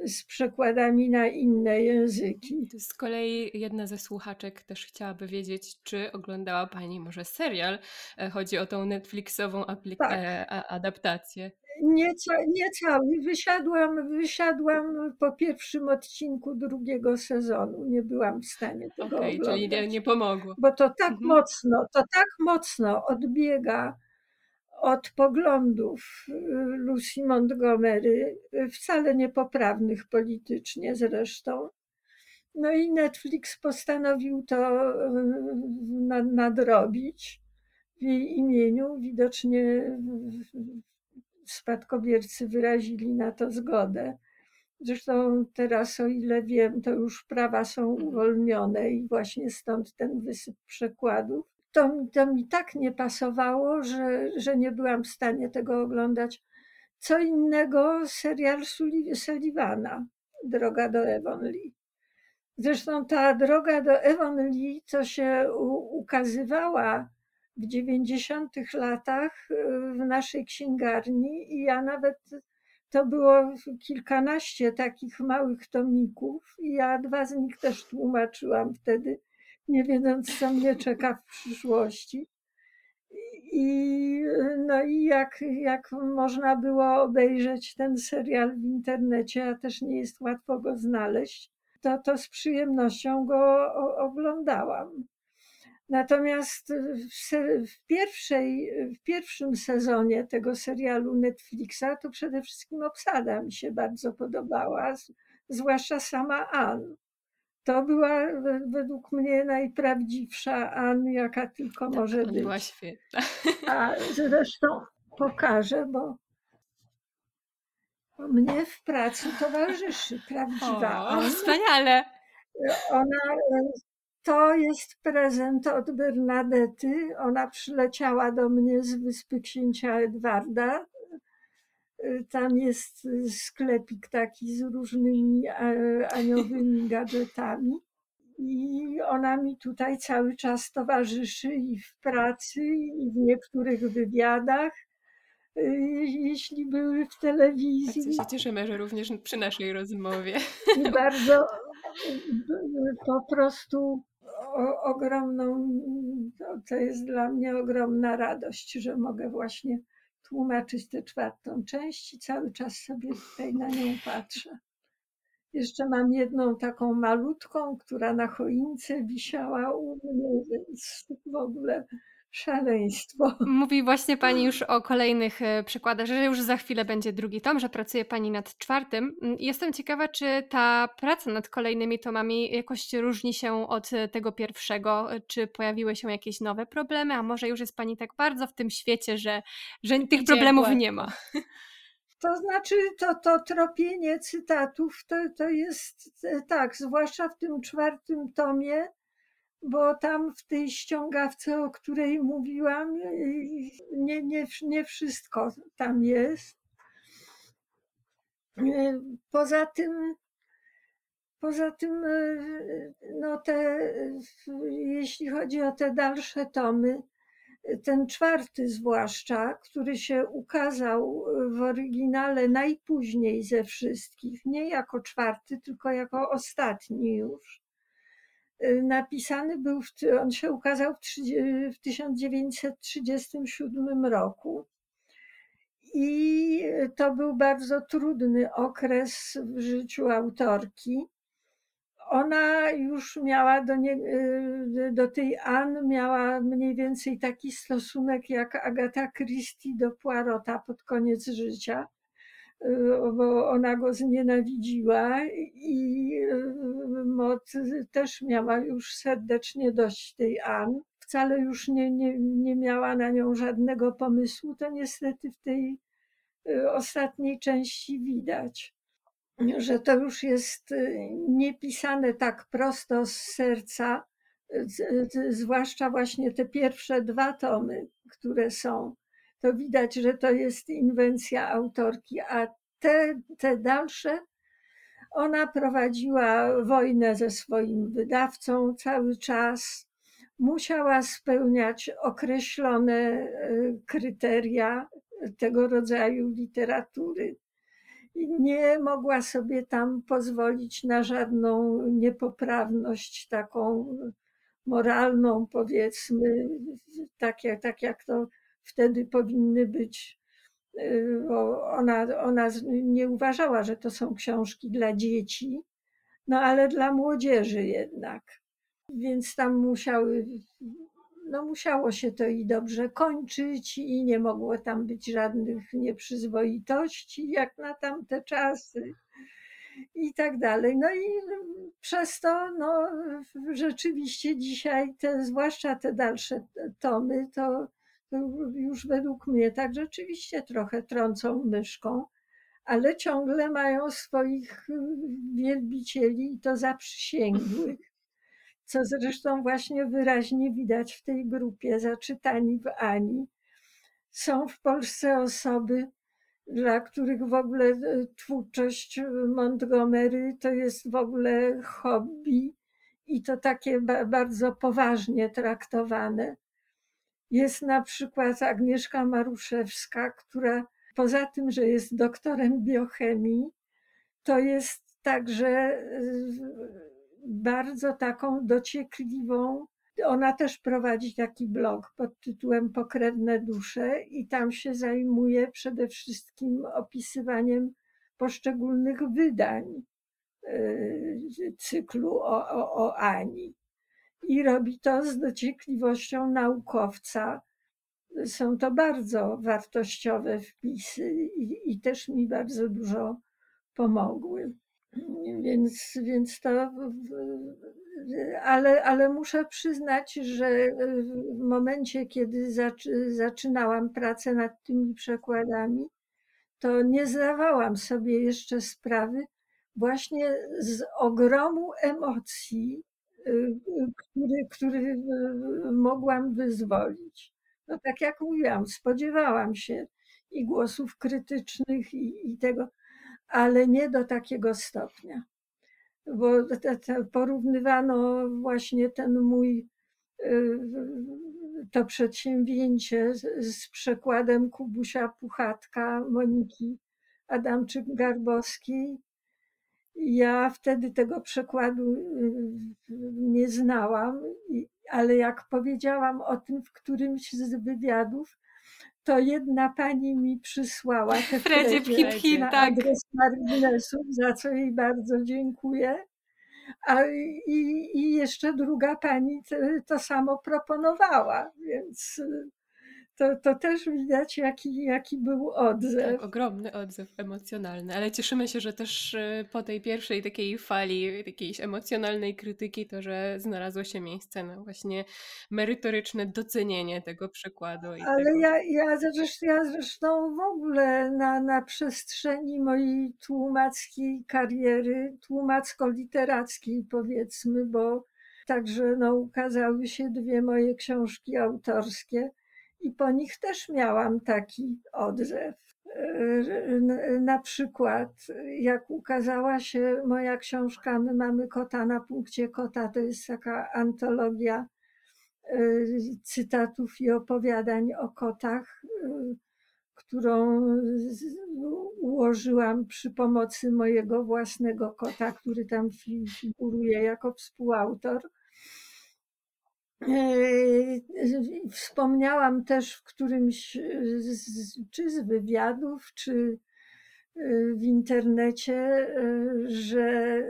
z przekładami na inne języki. Z kolei jedna ze słuchaczek też chciałaby wiedzieć, czy oglądała Pani może serial. E, chodzi o tą Netflixową tak. E, adaptację. Nie, nie cały. Wysiadłam, wysiadłam po pierwszym odcinku drugiego sezonu. Nie byłam w stanie tego okay, oglądać. Czyli nie, nie pomogło. Bo to tak mhm. mocno, to tak mocno odbiega od poglądów y, Lucy Montgomery, y, wcale niepoprawnych politycznie zresztą. No i Netflix postanowił to y, nadrobić w jej imieniu. Widocznie spadkobiercy wyrazili na to zgodę. Zresztą teraz, o ile wiem, to już prawa są uwolnione i właśnie stąd ten wysyp przekładów to, to mi tak nie pasowało, że, że nie byłam w stanie tego oglądać. Co innego serial Sullivana, Droga do Lee. Zresztą ta droga do Lee, co się ukazywała w 90 latach y, w naszej księgarni i ja nawet to było kilkanaście takich małych tomików i ja dwa z nich też tłumaczyłam wtedy nie wiedząc, co mnie czeka w przyszłości. I, no i jak, jak można było obejrzeć ten serial w internecie, a też nie jest łatwo go znaleźć, to, to z przyjemnością go oglądałam. Natomiast w, w, pierwszej, w pierwszym sezonie tego serialu Netflixa to przede wszystkim obsada mi się bardzo podobała, zwłaszcza sama Ann to była według mnie najprawdziwsza Ann, jaka tylko tak, może być. Była świetna. A zresztą pokażę, bo mnie w pracy towarzyszy prawdziwa o, Ann. Wspaniale. Ona, to jest prezent od Bernadety. Ona przyleciała do mnie z wyspy księcia Edwarda tam jest sklepik taki z różnymi e, aniołymi gadżetami. I ona mi tutaj cały czas towarzyszy i w pracy, i w niektórych wywiadach, e, jeśli były w telewizji. Bardzo się cieszymy, że również przy naszej rozmowie. I bardzo po prostu ogromną, to jest dla mnie ogromna radość, że mogę właśnie tłumaczyć tę czwartą część i cały czas sobie tutaj na nią patrzę. Jeszcze mam jedną taką malutką, która na choince wisiała u mnie, więc w ogóle szaleństwo. Mówi właśnie Pani już o kolejnych e, przykładach, że już za chwilę będzie drugi tom, że pracuje Pani nad czwartym. Mm, jestem ciekawa, czy ta praca nad kolejnymi tomami jakoś różni się od e, tego pierwszego, czy pojawiły się jakieś nowe problemy, a może już jest Pani tak bardzo w tym świecie, że, że tych problemów nie ma. To znaczy, to, to tropienie cytatów to, to jest e, tak, zwłaszcza w tym czwartym tomie, bo tam w tej ściągawce, o której mówiłam, nie, nie, nie wszystko tam jest. Poza tym, poza tym, no te, jeśli chodzi o te dalsze tomy, ten czwarty zwłaszcza, który się ukazał w oryginale najpóźniej ze wszystkich, nie jako czwarty, tylko jako ostatni już Y, napisany był, on się ukazał w, w 1937 roku. I to był bardzo trudny okres w życiu autorki. Ona już miała do, nie, y, do tej Ann miała mniej więcej taki stosunek jak Agata Christie do Poirota pod koniec życia bo ona go znienawidziła i Mot też miała już serdecznie dość tej Ann. wcale już nie, nie, nie miała na nią żadnego pomysłu, to niestety w tej y, ostatniej części widać, że to już jest y, niepisane tak prosto z serca, zwłaszcza właśnie te pierwsze dwa tomy, które są. To widać, że to jest inwencja autorki, a te, te dalsze ona prowadziła wojnę ze swoim wydawcą cały czas. Musiała spełniać określone e, kryteria tego rodzaju literatury. Nie mogła sobie tam pozwolić na żadną niepoprawność taką moralną, powiedzmy, tak jak, tak jak to wtedy powinny być Y, bo ona, ona nie uważała, że to są książki dla dzieci, no ale dla młodzieży jednak. Więc tam musiały, no musiało się to i dobrze kończyć i nie mogło tam być żadnych nieprzyzwoitości, jak na tamte czasy i tak dalej. No i przez to, no rzeczywiście dzisiaj te, zwłaszcza te dalsze tomy, to już według mnie tak rzeczywiście trochę trącą myszką, ale ciągle mają swoich y, wielbicieli i to zaprzysięgłych, co zresztą właśnie wyraźnie widać w tej grupie zaczytani w Ani. Są w Polsce osoby, dla których w ogóle y, twórczość Montgomery to jest w ogóle hobby i to takie bardzo poważnie traktowane. Jest na przykład Agnieszka Maruszewska, która poza tym, że jest doktorem biochemii, to jest także bardzo taką dociekliwą. Ona też prowadzi taki blog pod tytułem Pokrewne dusze i tam się zajmuje przede wszystkim opisywaniem poszczególnych wydań y, cyklu o, o, o Ani i robi to z dociekliwością naukowca. Są to bardzo wartościowe wpisy i, i też mi bardzo dużo pomogły. Więc, więc to, ale, ale muszę przyznać, że w momencie, kiedy zaczynałam pracę nad tymi przekładami, to nie zdawałam sobie jeszcze sprawy właśnie z ogromu emocji, który, który e, mogłam wyzwolić. No tak jak mówiłam, spodziewałam się i głosów krytycznych i, i tego, ale nie do takiego stopnia. Bo te, te porównywano właśnie ten mój e, to przedsięwzięcie z, przekładem Kubusia Puchatka, Moniki Adamczyk-Garbowskiej ja wtedy tego przekładu y, nie znałam, ale jak powiedziałam o tym w którymś z wywiadów, to jedna pani mi przysłała te Fredzie hip, hip, na tak. adres marginesów, za co jej bardzo dziękuję. A, i, I jeszcze druga pani to, to samo proponowała, więc to, to też widać, jaki, jaki był odzew. Tak, ogromny odzew emocjonalny, ale cieszymy się, że też y, po tej pierwszej takiej fali jakiejś emocjonalnej krytyki, to że znalazło się miejsce na właśnie merytoryczne docenienie tego przykładu. ale tego... ja, ja, zresztą, ja zresztą w ogóle na, na przestrzeni mojej tłumackiej kariery, tłumacko-literackiej powiedzmy, bo także no, ukazały się dwie moje książki autorskie i po nich też miałam taki odzew. Na przykład, jak ukazała się moja książka My mamy kota na punkcie kota, to jest taka antologia e, cytatów i opowiadań o kotach, e, którą ułożyłam przy pomocy mojego własnego kota, który tam figuruje jako współautor. E, wspomniałam też w którymś z, czy z wywiadów, czy e, w internecie, że,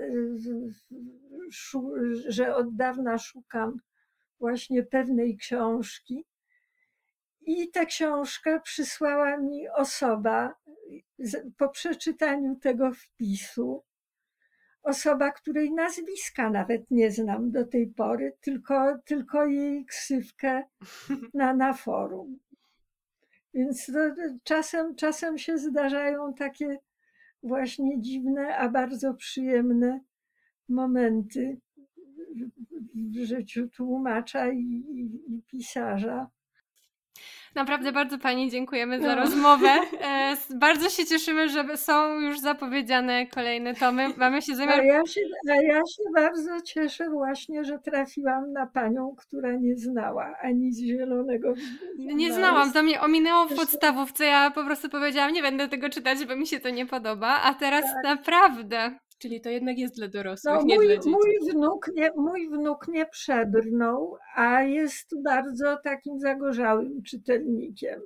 że od dawna szukam właśnie pewnej książki. I tę książkę przysłała mi osoba po przeczytaniu tego wpisu osoba, której nazwiska nawet nie znam do tej pory, tylko, tylko jej ksywkę na, na forum. Więc to, czasem, czasem się zdarzają takie właśnie dziwne, a bardzo przyjemne momenty w życiu tłumacza i, i, i pisarza. Naprawdę bardzo Pani dziękujemy za no. rozmowę. E, bardzo się cieszymy, że są już zapowiedziane kolejne tomy. Mamy się zamiar... A ja się, a ja się bardzo cieszę właśnie, że trafiłam na Panią, która nie znała ani z Zielonego Nie znałam, to mnie ominęło w podstawówce. Ja po prostu powiedziałam, nie będę tego czytać, bo mi się to nie podoba, a teraz tak. naprawdę... Czyli to jednak jest dla dorosłych, no, nie mój, dla dzieci. Mój wnuk nie, mój wnuk nie przebrnął, a jest bardzo takim zagorzałym czytelnikiem.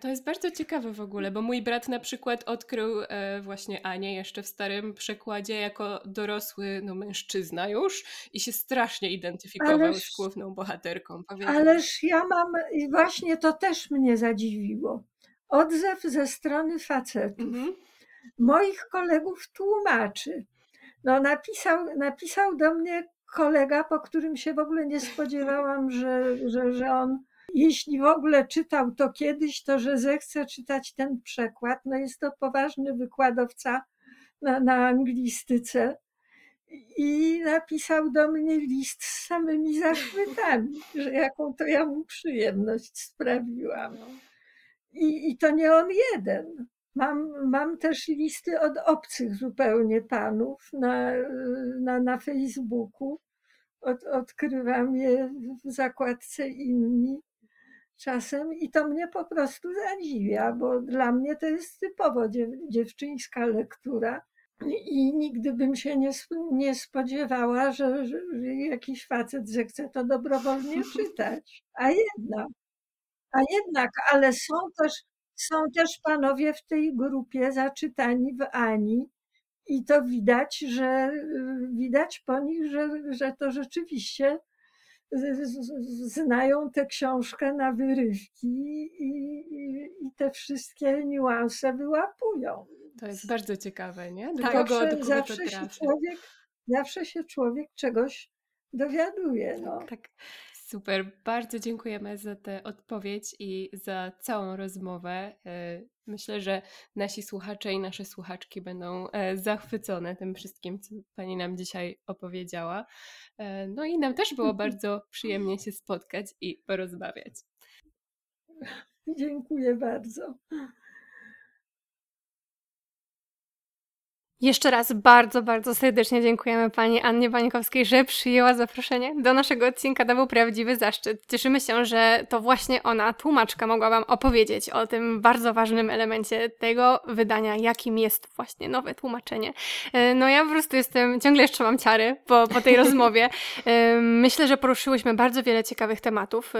To jest bardzo ciekawe w ogóle, bo mój brat na przykład odkrył e, właśnie Anię jeszcze w starym przekładzie jako dorosły no, mężczyzna już i się strasznie identyfikował ależ, z główną bohaterką. Ależ ja mam, właśnie to też mnie zadziwiło, odzew ze strony facetów. Mhm moich kolegów tłumaczy. No, napisał, napisał do mnie kolega, po którym się w ogóle nie spodziewałam, że, że, że on, jeśli w ogóle czytał to kiedyś, to że zechce czytać ten przekład. No jest to poważny wykładowca na, na anglistyce. I napisał do mnie list z samymi zachwytami, że jaką to ja mu przyjemność sprawiłam. I, i to nie on jeden. Mam, mam też listy od obcych zupełnie panów na, na, na Facebooku. Od, odkrywam je w zakładce inni czasem i to mnie po prostu zadziwia, bo dla mnie to jest typowo dziew, dziewczyńska lektura. I nigdy bym się nie, nie spodziewała, że, że, jakiś facet zechce to dobrowolnie czytać. A jednak, a jednak, ale są też są też panowie w tej grupie zaczytani w Ani i to widać, że widać po nich, że, że to rzeczywiście znają tę książkę na wyrywki i, i, i te wszystkie niuanse wyłapują. To jest bardzo ciekawe, nie? Do tak, kogo, zawsze, do kogo zawsze się człowiek, zawsze się człowiek czegoś dowiaduje. No. Tak. Super, bardzo dziękujemy za tę odpowiedź i za całą rozmowę. E, myślę, że nasi słuchacze i nasze słuchaczki będą e, zachwycone tym wszystkim, co Pani nam dzisiaj opowiedziała. E, no i nam też było bardzo przyjemnie się spotkać i porozmawiać. Dziękuję bardzo. Jeszcze raz bardzo, bardzo serdecznie dziękujemy Pani Annie Bańkowskiej, że przyjęła zaproszenie do naszego odcinka. To był prawdziwy zaszczyt. Cieszymy się, że to właśnie ona, tłumaczka, mogła Wam opowiedzieć o tym bardzo ważnym elemencie tego wydania, jakim jest właśnie nowe tłumaczenie. E, no ja po prostu jestem, ciągle jeszcze mam ciary po, po tej rozmowie. E, myślę, że poruszyłyśmy bardzo wiele ciekawych tematów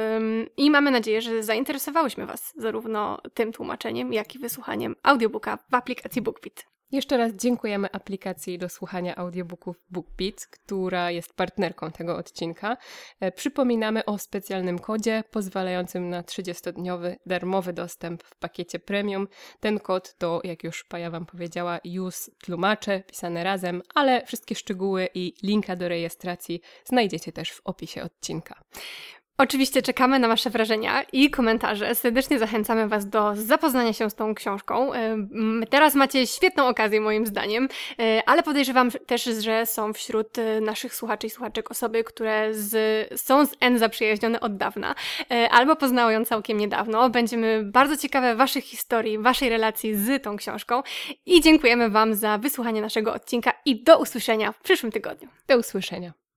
i mamy nadzieję, że zainteresowałyśmy Was zarówno tym tłumaczeniem, jak i wysłuchaniem audiobooka w aplikacji BookBeat. Jeszcze raz dziękujemy aplikacji do słuchania audiobooków BookBeat, która jest partnerką tego odcinka. E, przypominamy o specjalnym kodzie pozwalającym na 30-dniowy darmowy dostęp w pakiecie premium. Ten kod to, jak już Paja Wam powiedziała, use tłumacze pisane razem, ale wszystkie szczegóły i linka do rejestracji znajdziecie też w opisie odcinka. Oczywiście czekamy na Wasze wrażenia i komentarze. Serdecznie zachęcamy Was do zapoznania się z tą książką. Teraz macie świetną okazję, moim zdaniem, e, ale podejrzewam też, że są wśród e, naszych słuchaczy i słuchaczek osoby, które z, są z N zaprzyjaźnione od dawna e, albo poznały ją całkiem niedawno. Będziemy bardzo ciekawe Waszych historii, Waszej relacji z tą książką i dziękujemy Wam za wysłuchanie naszego odcinka i do usłyszenia w przyszłym tygodniu. Do usłyszenia.